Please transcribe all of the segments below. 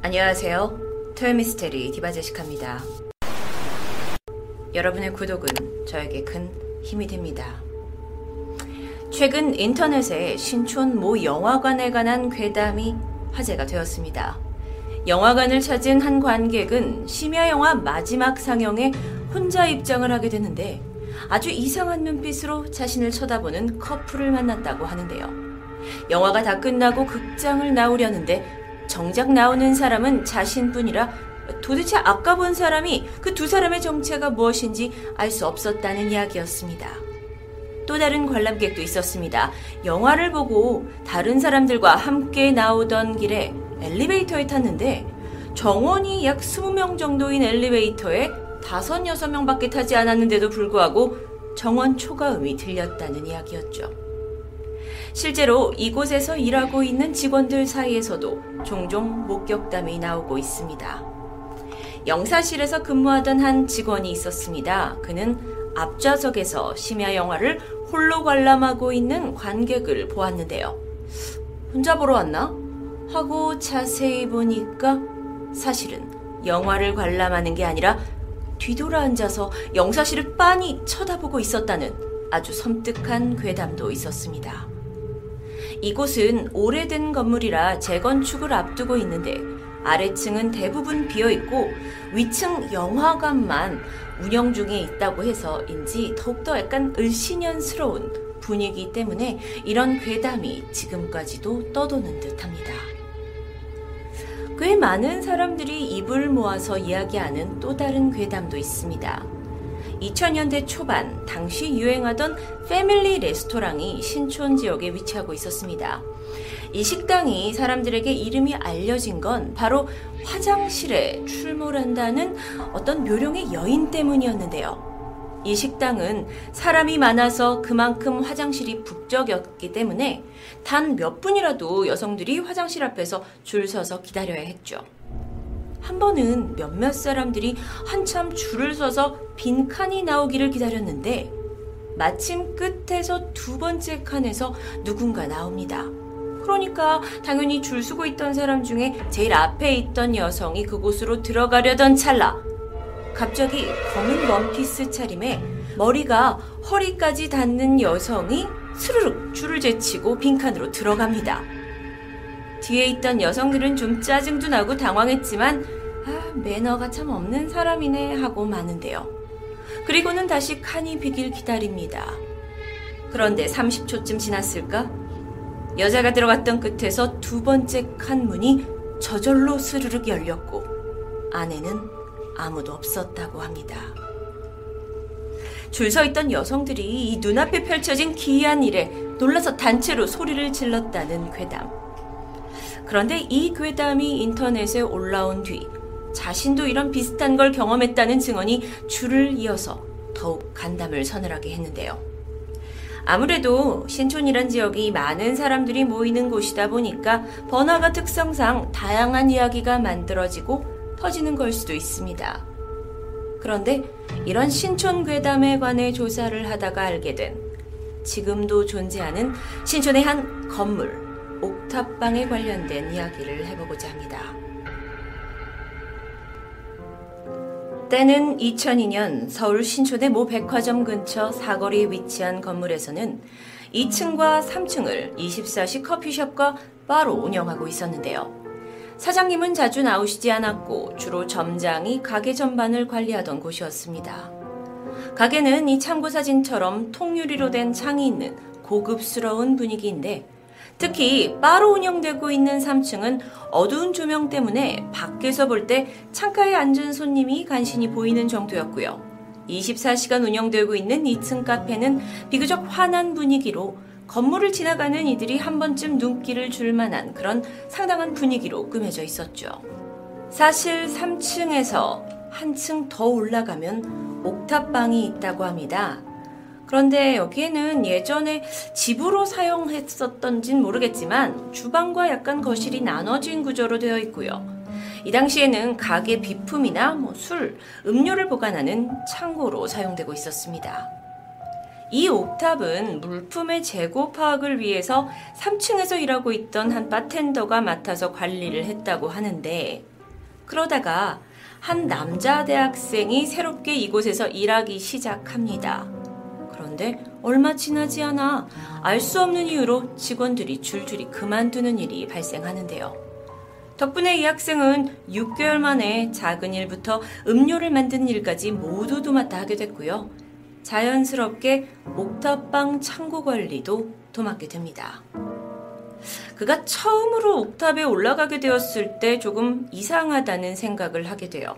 안녕하세요. 토요미스테리 디바제시카입니다. 여러분의 구독은 저에게 큰 힘이 됩니다. 최근 인터넷에 신촌 모 영화관에 관한 괴담이 화제가 되었습니다. 영화관을 찾은 한 관객은 심야 영화 마지막 상영에 혼자 입장을 하게 되는데 아주 이상한 눈빛으로 자신을 쳐다보는 커플을 만났다고 하는데요. 영화가 다 끝나고 극장을 나오려는데 정작 나오는 사람은 자신뿐이라 도대체 아까 본 사람이 그 두 사람의 정체가 무엇인지 알 수 없었다는 이야기였습니다. 또 다른 관람객도 있었습니다. 영화를 보고 다른 사람들과 함께 나오던 길에 엘리베이터에 탔는데 정원이 약 20명 정도인 엘리베이터에 5, 6명 밖에 타지 않았는데도 불구하고 정원 초과음이 들렸다는 이야기였죠. 실제로 이곳에서 일하고 있는 직원들 사이에서도 종종 목격담이 나오고 있습니다. 영사실에서 근무하던 한 직원이 있었습니다. 그는 앞좌석에서 심야 영화를 홀로 관람하고 있는 관객을 보았는데요. 혼자 보러 왔나? 하고 자세히 보니까 사실은 영화를 관람하는 게 아니라 뒤돌아 앉아서 영사실을 빤히 쳐다보고 있었다는 아주 섬뜩한 괴담도 있었습니다. 이곳은 오래된 건물이라 재건축을 앞두고 있는데 아래층은 대부분 비어 있고 위층 영화관만 운영 중에 있다고 해서인지 더욱더 약간 을씨년스러운 분위기 때문에 이런 괴담이 지금까지도 떠도는 듯 합니다. 꽤 많은 사람들이 입을 모아서 이야기하는 또 다른 괴담도 있습니다. 2000년대 초반 당시 유행하던 패밀리 레스토랑이 신촌 지역에 위치하고 있었습니다. 이 식당이 사람들에게 이름이 알려진 건 바로 화장실에 출몰한다는 어떤 묘령의 여인 때문이었는데요. 이 식당은 사람이 많아서 그만큼 화장실이 북적였기 때문에 단 몇 분이라도 여성들이 화장실 앞에서 줄 서서 기다려야 했죠. 한 번은 몇몇 사람들이 한참 줄을 서서 빈 칸이 나오기를 기다렸는데 마침 끝에서 두 번째 칸에서 누군가 나옵니다. 그러니까 당연히 줄 서고 있던 사람 중에 제일 앞에 있던 여성이 그곳으로 들어가려던 찰나 갑자기 검은 원피스 차림에 머리가 허리까지 닿는 여성이 스르륵 줄을 제치고 빈칸으로 들어갑니다. 뒤에 있던 여성들은 좀 짜증도 나고 당황했지만 아, 매너가 참 없는 사람이네 하고 마는데요. 그리고는 다시 칸이 비길 기다립니다. 그런데 30초쯤 지났을까? 여자가 들어갔던 끝에서 두 번째 칸 문이 저절로 스르륵 열렸고 안에는 아무도 없었다고 합니다. 줄 서 있던 여성들이 이 눈앞에 펼쳐진 기이한 일에 놀라서 단체로 소리를 질렀다는 괴담. 그런데 이 괴담이 인터넷에 올라온 뒤 자신도 이런 비슷한 걸 경험했다는 증언이 줄을 이어서 더욱 간담을 서늘하게 했는데요. 아무래도 신촌이란 지역이 많은 사람들이 모이는 곳이다 보니까 번화가 특성상 다양한 이야기가 만들어지고 퍼지는 걸 수도 있습니다. 그런데 이런 신촌 괴담에 관해 조사를 하다가 알게 된 지금도 존재하는 신촌의 한 건물, 옥탑방에 관련된 이야기를 해보고자 합니다. 때는 2002년 서울 신촌의 모 백화점 근처 사거리에 위치한 건물에서는 2층과 3층을 24시 커피숍과 바로 운영하고 있었는데요. 사장님은 자주 나오시지 않았고 주로 점장이 가게 전반을 관리하던 곳이었습니다. 가게는 이 참고 사진처럼 통유리로 된 창이 있는 고급스러운 분위기인데 특히 바로 운영되고 있는 3층은 어두운 조명 때문에 밖에서 볼 때 창가에 앉은 손님이 간신히 보이는 정도였고요. 24시간 운영되고 있는 2층 카페는 비교적 환한 분위기로 건물을 지나가는 이들이 한 번쯤 눈길을 줄 만한 그런 상당한 분위기로 꾸며져 있었죠. 사실 3층에서 한층 더 올라가면 옥탑방이 있다고 합니다. 그런데 여기에는 예전에 집으로 사용했었던진 모르겠지만 주방과 약간 거실이 나눠진 구조로 되어 있고요. 이 당시에는 가게 비품이나 뭐 술, 음료를 보관하는 창고로 사용되고 있었습니다. 이 옥탑은 물품의 재고 파악을 위해서 3층에서 일하고 있던 한 바텐더가 맡아서 관리를 했다고 하는데 그러다가 한 남자 대학생이 새롭게 이곳에서 일하기 시작합니다. 그런데 얼마 지나지 않아 알 수 없는 이유로 직원들이 줄줄이 그만두는 일이 발생하는데요. 덕분에 이 학생은 6개월 만에 작은 일부터 음료를 만드는 일까지 모두 도맡아 하게 됐고요. 자연스럽게 옥탑방 창고 관리도 도맡게 됩니다. 그가 처음으로 옥탑에 올라가게 되었을 때 조금 이상하다는 생각을 하게 돼요.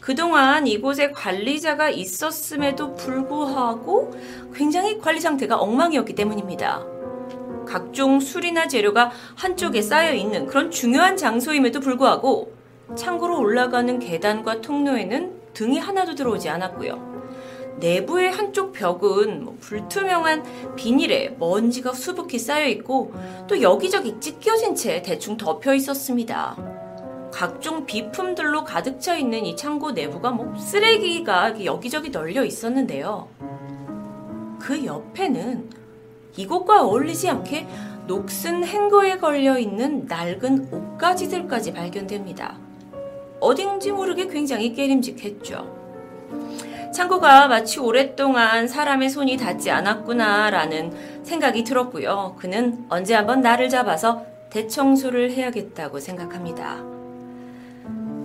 그동안 이곳에 관리자가 있었음에도 불구하고 굉장히 관리 상태가 엉망이었기 때문입니다. 각종 술이나 재료가 한쪽에 쌓여 있는 그런 중요한 장소임에도 불구하고 창고로 올라가는 계단과 통로에는 등이 하나도 들어오지 않았고요. 내부의 한쪽 벽은 뭐 불투명한 비닐에 먼지가 수북히 쌓여 있고 또 여기저기 찢겨진 채 대충 덮여 있었습니다. 각종 비품들로 가득 차 있는 이 창고 내부가 뭐 쓰레기가 여기저기 널려 있었는데요. 그 옆에는 이곳과 어울리지 않게 녹슨 행거에 걸려 있는 낡은 옷가지들까지 발견됩니다. 어딘지 모르게 굉장히 깨림직했죠. 창고가 마치 오랫동안 사람의 손이 닿지 않았구나라는 생각이 들었고요. 그는 언제 한번 나를 잡아서 대청소를 해야겠다고 생각합니다.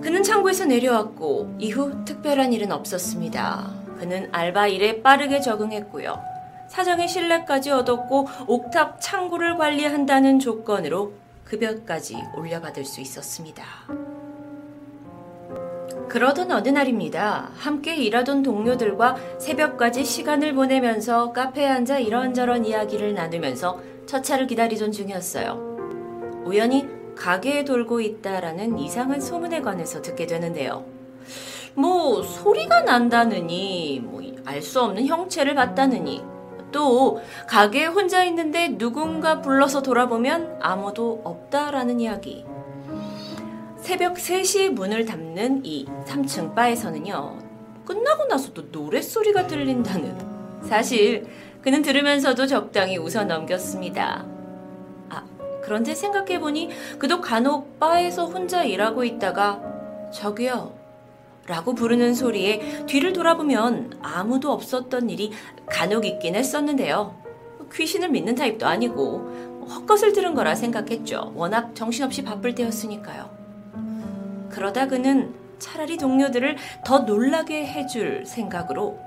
그는 창고에서 내려왔고 이후 특별한 일은 없었습니다. 그는 알바 일에 빠르게 적응했고요. 사장의 신뢰까지 얻었고 옥탑 창고를 관리한다는 조건으로 급여까지 올려받을 수 있었습니다. 그러던 어느 날입니다. 함께 일하던 동료들과 새벽까지 시간을 보내면서 카페에 앉아 이런저런 이야기를 나누면서 첫 차를 기다리던 중이었어요. 우연히 가게에 돌고 있다라는 이상한 소문에 관해서 듣게 되는데요. 뭐 소리가 난다느니, 뭐 알 수 없는 형체를 봤다느니, 또 가게에 혼자 있는데 누군가 불러서 돌아보면 아무도 없다라는 이야기. 새벽 3시에 문을 닫는 이 3층 바에서는요. 끝나고 나서도 노랫소리가 들린다는 사실 그는 들으면서도 적당히 웃어 넘겼습니다. 아, 그런데 생각해보니 그도 간혹 바에서 혼자 일하고 있다가 저기요 라고 부르는 소리에 뒤를 돌아보면 아무도 없었던 일이 간혹 있긴 했었는데요. 귀신을 믿는 타입도 아니고 헛것을 들은 거라 생각했죠. 워낙 정신없이 바쁠 때였으니까요. 그러다 그는 차라리 동료들을 더 놀라게 해줄 생각으로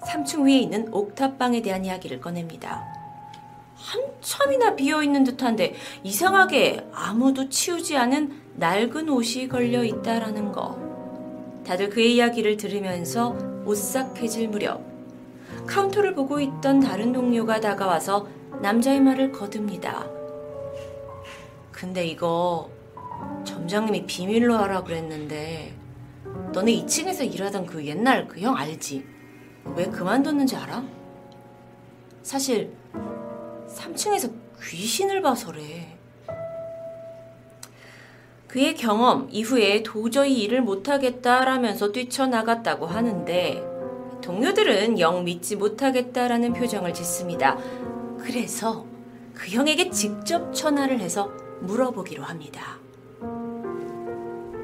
3층 위에 있는 옥탑방에 대한 이야기를 꺼냅니다. 한참이나 비어 있는 듯한데 이상하게 아무도 치우지 않은 낡은 옷이 걸려 있다라는 거. 다들 그의 이야기를 들으면서 오싹해질 무렵 카운터를 보고 있던 다른 동료가 다가와서 남자의 말을 거듭니다. 근데 이거 점장님이 비밀로 하라 그랬는데 너네 2층에서 일하던 그 옛날 그 형 알지? 왜 그만뒀는지 알아? 사실 3층에서 귀신을 봐서래. 그의 경험 이후에 도저히 일을 못하겠다라면서 뛰쳐나갔다고 하는데 동료들은 영 믿지 못하겠다라는 표정을 짓습니다. 그래서 그 형에게 직접 전화를 해서 물어보기로 합니다.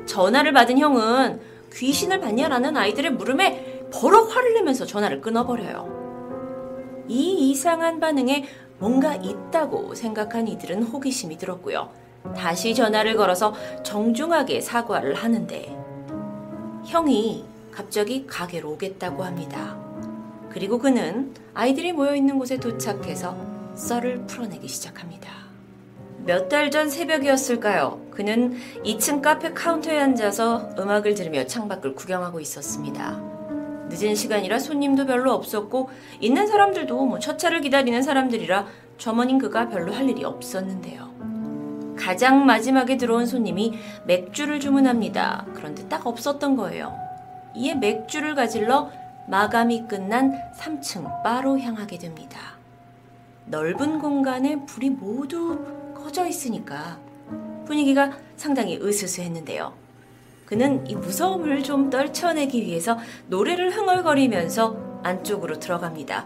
전화를 받은 형은 귀신을 봤냐라는 아이들의 물음에 버럭 화를 내면서 전화를 끊어버려요. 이 이상한 반응에 뭔가 있다고 생각한 이들은 호기심이 들었고요. 다시 전화를 걸어서 정중하게 사과를 하는데 형이 갑자기 가게로 오겠다고 합니다. 그리고 그는 아이들이 모여 있는 곳에 도착해서 썰을 풀어내기 시작합니다. 몇 달 전 새벽이었을까요? 그는 2층 카페 카운터에 앉아서 음악을 들으며 창밖을 구경하고 있었습니다. 늦은 시간이라 손님도 별로 없었고 있는 사람들도 뭐 첫 차를 기다리는 사람들이라 점원인 그가 별로 할 일이 없었는데요. 가장 마지막에 들어온 손님이 맥주를 주문합니다. 그런데 딱 없었던 거예요. 이에 맥주를 가질러 마감이 끝난 3층 바로 향하게 됩니다. 넓은 공간에 불이 모두 꺼져 있으니까 분위기가 상당히 으스스했는데요. 그는 이 무서움을 좀 떨쳐내기 위해서 노래를 흥얼거리면서 안쪽으로 들어갑니다.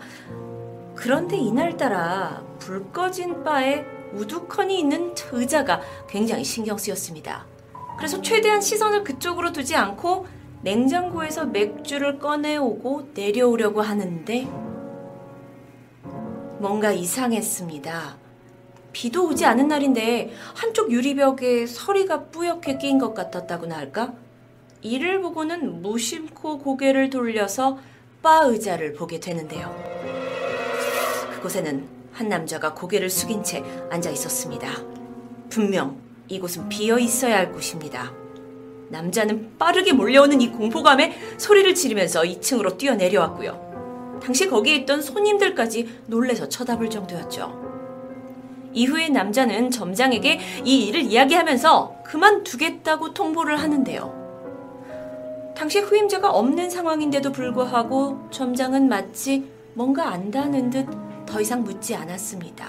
그런데 이날따라 불 꺼진 바에 우두커니 있는 의자가 굉장히 신경 쓰였습니다. 그래서 최대한 시선을 그쪽으로 두지 않고 냉장고에서 맥주를 꺼내오고 내려오려고 하는데 뭔가 이상했습니다. 비도 오지 않은 날인데 한쪽 유리벽에 서리가 뿌옇게 끼인 것 같았다고나 할까? 이를 보고는 무심코 고개를 돌려서 바 의자를 보게 되는데요. 그곳에는 한 남자가 고개를 숙인 채 앉아 있었습니다. 분명 이곳은 비어 있어야 할 곳입니다. 남자는 빠르게 몰려오는 이 공포감에 소리를 지르면서 2층으로 뛰어내려왔고요. 당시 거기에 있던 손님들까지 놀래서 쳐다볼 정도였죠. 이후에 남자는 점장에게 이 일을 이야기하면서 그만두겠다고 통보를 하는데요. 당시 후임자가 없는 상황인데도 불구하고 점장은 마치 뭔가 안다는 듯 더 이상 묻지 않았습니다.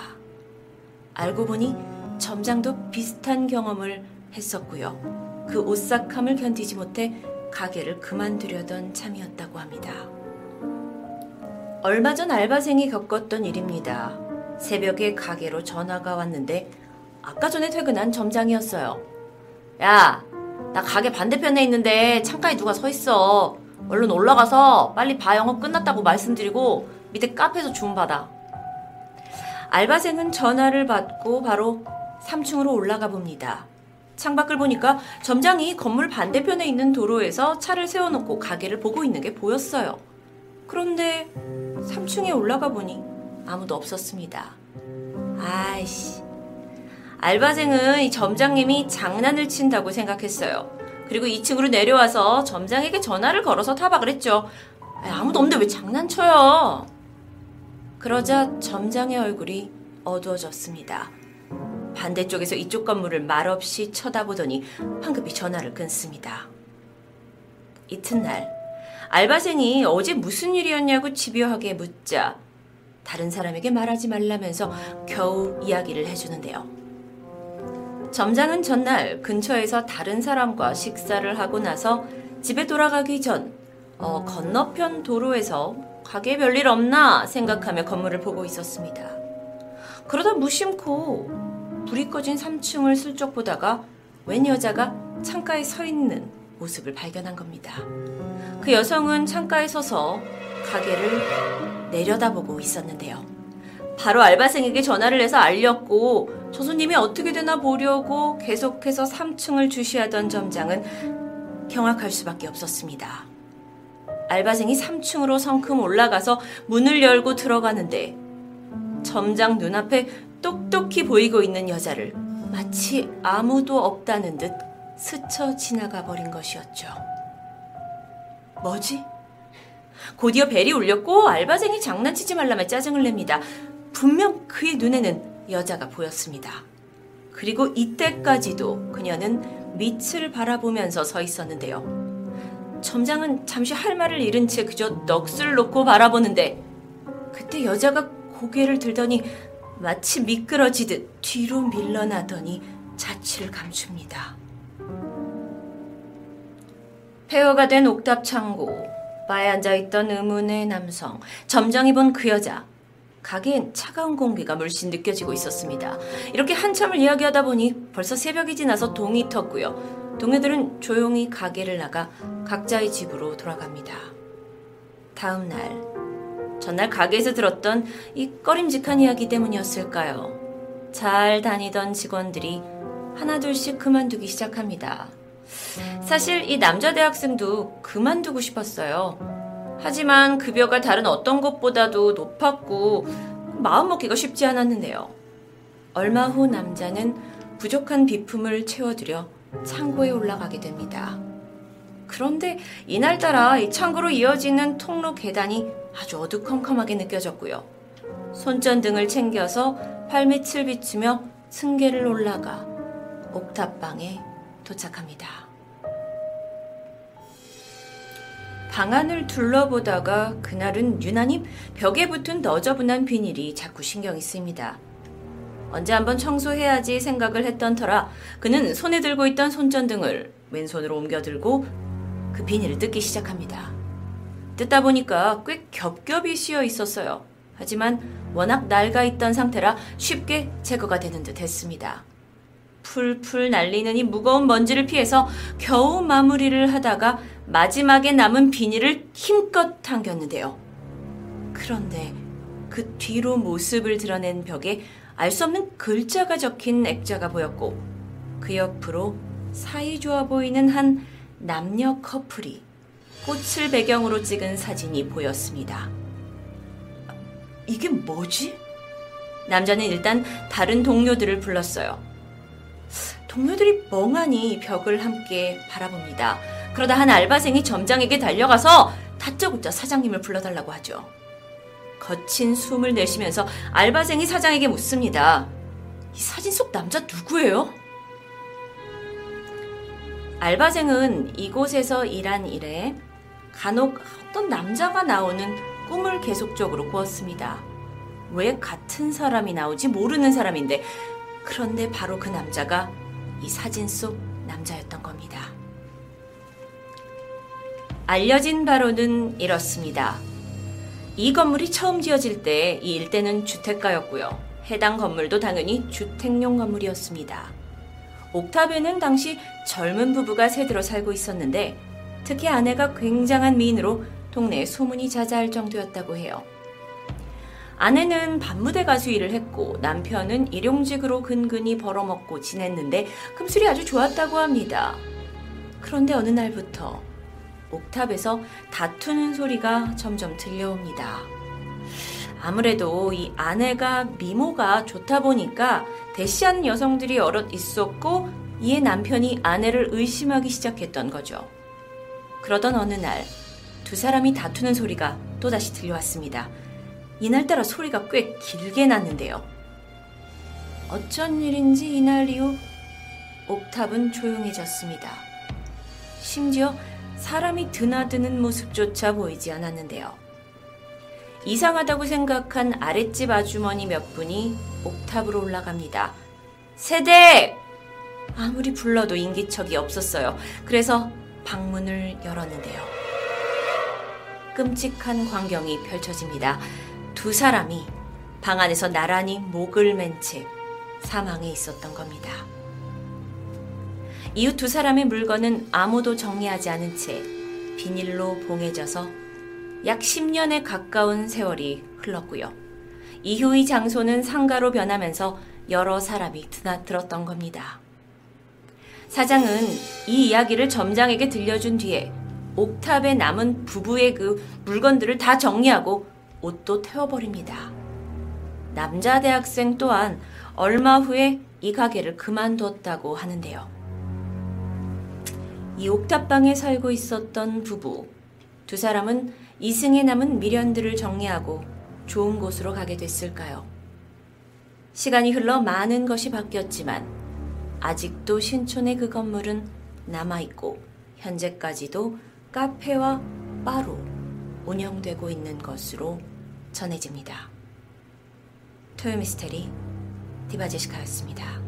알고 보니 점장도 비슷한 경험을 했었고요. 그 오싹함을 견디지 못해 가게를 그만두려던 참이었다고 합니다. 얼마 전 알바생이 겪었던 일입니다. 새벽에 가게로 전화가 왔는데 아까 전에 퇴근한 점장이었어요. 야, 나 가게 반대편에 있는데 창가에 누가 서 있어. 얼른 올라가서 빨리 바 영업 끝났다고 말씀드리고 밑에 카페에서 주문받아. 알바생은 전화를 받고 바로 3층으로 올라가 봅니다. 창밖을 보니까 점장이 건물 반대편에 있는 도로에서 차를 세워놓고 가게를 보고 있는 게 보였어요. 그런데 3층에 올라가 보니 아무도 없었습니다. 아이씨. 알바생은 이 점장님이 장난을 친다고 생각했어요. 그리고 2층으로 내려와서 점장에게 전화를 걸어서 타박을 했죠. 아무도 없는데 왜 장난쳐요? 그러자 점장의 얼굴이 어두워졌습니다. 반대쪽에서 이쪽 건물을 말없이 쳐다보더니 황급히 전화를 끊습니다. 이튿날 알바생이 어제 무슨 일이었냐고 집요하게 묻자 다른 사람에게 말하지 말라면서 겨우 이야기를 해주는데요. 점장은 전날 근처에서 다른 사람과 식사를 하고 나서 집에 돌아가기 전 어, 건너편 도로에서 가게 별일 없나 생각하며 건물을 보고 있었습니다. 그러다 무심코 불이 꺼진 3층을 슬쩍 보다가 웬 여자가 창가에 서 있는 모습을 발견한 겁니다. 그 여성은 창가에 서서 가게를 내려다보고 있었는데요. 바로 알바생에게 전화를 해서 알렸고 저 손님이 어떻게 되나 보려고 계속해서 3층을 주시하던 점장은 경악할 수밖에 없었습니다. 알바생이 3층으로 성큼 올라가서 문을 열고 들어가는데 점장 눈앞에 똑똑히 보이고 있는 여자를 마치 아무도 없다는 듯 스쳐 지나가 버린 것이었죠. 뭐지? 곧이어 벨이 울렸고 알바생이 장난치지 말라며 짜증을 냅니다. 분명 그의 눈에는 여자가 보였습니다. 그리고 이때까지도 그녀는 밑을 바라보면서 서 있었는데요. 점장은 잠시 할 말을 잃은 채 그저 넋을 놓고 바라보는데 그때 여자가 고개를 들더니 마치 미끄러지듯 뒤로 밀러나더니 자취를 감춥니다. 폐허가 된 옥탑 창고, 바에 앉아있던 의문의 남성, 점장이 본 그 여자. 가게엔 차가운 공기가 물씬 느껴지고 있었습니다. 이렇게 한참을 이야기하다 보니 벌써 새벽이 지나서 동이 텄고요. 동해들은 조용히 가게를 나가 각자의 집으로 돌아갑니다. 다음 날, 전날 가게에서 들었던 이 꺼림직한 이야기 때문이었을까요? 잘 다니던 직원들이 하나둘씩 그만두기 시작합니다. 사실 이 남자 대학생도 그만두고 싶었어요. 하지만 급여가 다른 어떤 것보다도 높았고 마음 먹기가 쉽지 않았는데요. 얼마 후 남자는 부족한 비품을 채워드려 창고에 올라가게 됩니다. 그런데 이날따라 이 창고로 이어지는 통로 계단이 아주 어두컴컴하게 느껴졌고요. 손전등을 챙겨서 발밑을 비추며 층계를 올라가 옥탑방에 도착합니다. 방안을 둘러보다가 그날은 유난히 벽에 붙은 너저분한 비닐이 자꾸 신경이 쓰입니다. 언제 한번 청소해야지 생각을 했던 터라 그는 손에 들고 있던 손전등을 왼손으로 옮겨 들고 그 비닐을 뜯기 시작합니다. 뜯다 보니까 꽤 겹겹이 씌어 있었어요. 하지만 워낙 낡아 있던 상태라 쉽게 제거가 되는 듯 했습니다. 풀풀 날리는 이 무거운 먼지를 피해서 겨우 마무리를 하다가 마지막에 남은 비닐을 힘껏 당겼는데요. 그런데 그 뒤로 모습을 드러낸 벽에 알 수 없는 글자가 적힌 액자가 보였고 그 옆으로 사이좋아 보이는 한 남녀 커플이 꽃을 배경으로 찍은 사진이 보였습니다. 이게 뭐지? 남자는 일단 다른 동료들을 불렀어요. 동료들이 멍하니 벽을 함께 바라봅니다. 그러다 한 알바생이 점장에게 달려가서 다짜고짜 사장님을 불러달라고 하죠. 거친 숨을 내쉬면서 알바생이 사장에게 묻습니다. 이 사진 속 남자 누구예요? 알바생은 이곳에서 일한 이래 간혹 어떤 남자가 나오는 꿈을 계속적으로 꾸었습니다. 왜 같은 사람이 나오지 모르는 사람인데 그런데 바로 그 남자가 이 사진 속 남자였던 겁니다. 알려진 바로는 이렇습니다. 이 건물이 처음 지어질 때 이 일대는 주택가였고요. 해당 건물도 당연히 주택용 건물이었습니다. 옥탑에는 당시 젊은 부부가 세들어 살고 있었는데 특히 아내가 굉장한 미인으로 동네에 소문이 자자할 정도였다고 해요. 아내는 반무대 가수 일을 했고 남편은 일용직으로 근근히 벌어먹고 지냈는데 금술이 아주 좋았다고 합니다. 그런데 어느 날부터 옥탑에서 다투는 소리가 점점 들려옵니다. 아무래도 이 아내가 미모가 좋다 보니까 대시하는 여성들이 여럿 있었고 이에 남편이 아내를 의심하기 시작했던 거죠. 그러던 어느 날 두 사람이 다투는 소리가 또다시 들려왔습니다. 이날따라 소리가 꽤 길게 났는데요. 어쩐 일인지 이날 이후 옥탑은 조용해졌습니다. 심지어 사람이 드나드는 모습조차 보이지 않았는데요. 이상하다고 생각한 아랫집 아주머니 몇 분이 옥탑으로 올라갑니다. 세대! 아무리 불러도 인기척이 없었어요. 그래서 방문을 열었는데요. 끔찍한 광경이 펼쳐집니다. 두 사람이 방 안에서 나란히 목을 맨 채 사망해 있었던 겁니다. 이후 두 사람의 물건은 아무도 정리하지 않은 채 비닐로 봉해져서 약 10년에 가까운 세월이 흘렀고요. 이후 이 장소는 상가로 변하면서 여러 사람이 드나들었던 겁니다. 사장은 이 이야기를 점장에게 들려준 뒤에 옥탑에 남은 부부의 그 물건들을 다 정리하고 옷도 태워버립니다. 남자 대학생 또한 얼마 후에 이 가게를 그만뒀다고 하는데요. 이 옥탑방에 살고 있었던 부부. 두 사람은 이승에 남은 미련들을 정리하고 좋은 곳으로 가게 됐을까요? 시간이 흘러 많은 것이 바뀌었지만 아직도 신촌의 그 건물은 남아있고 현재까지도 카페와 바로 운영되고 있는 것으로 전해집니다. 토요미스테리 디바제시카였습니다.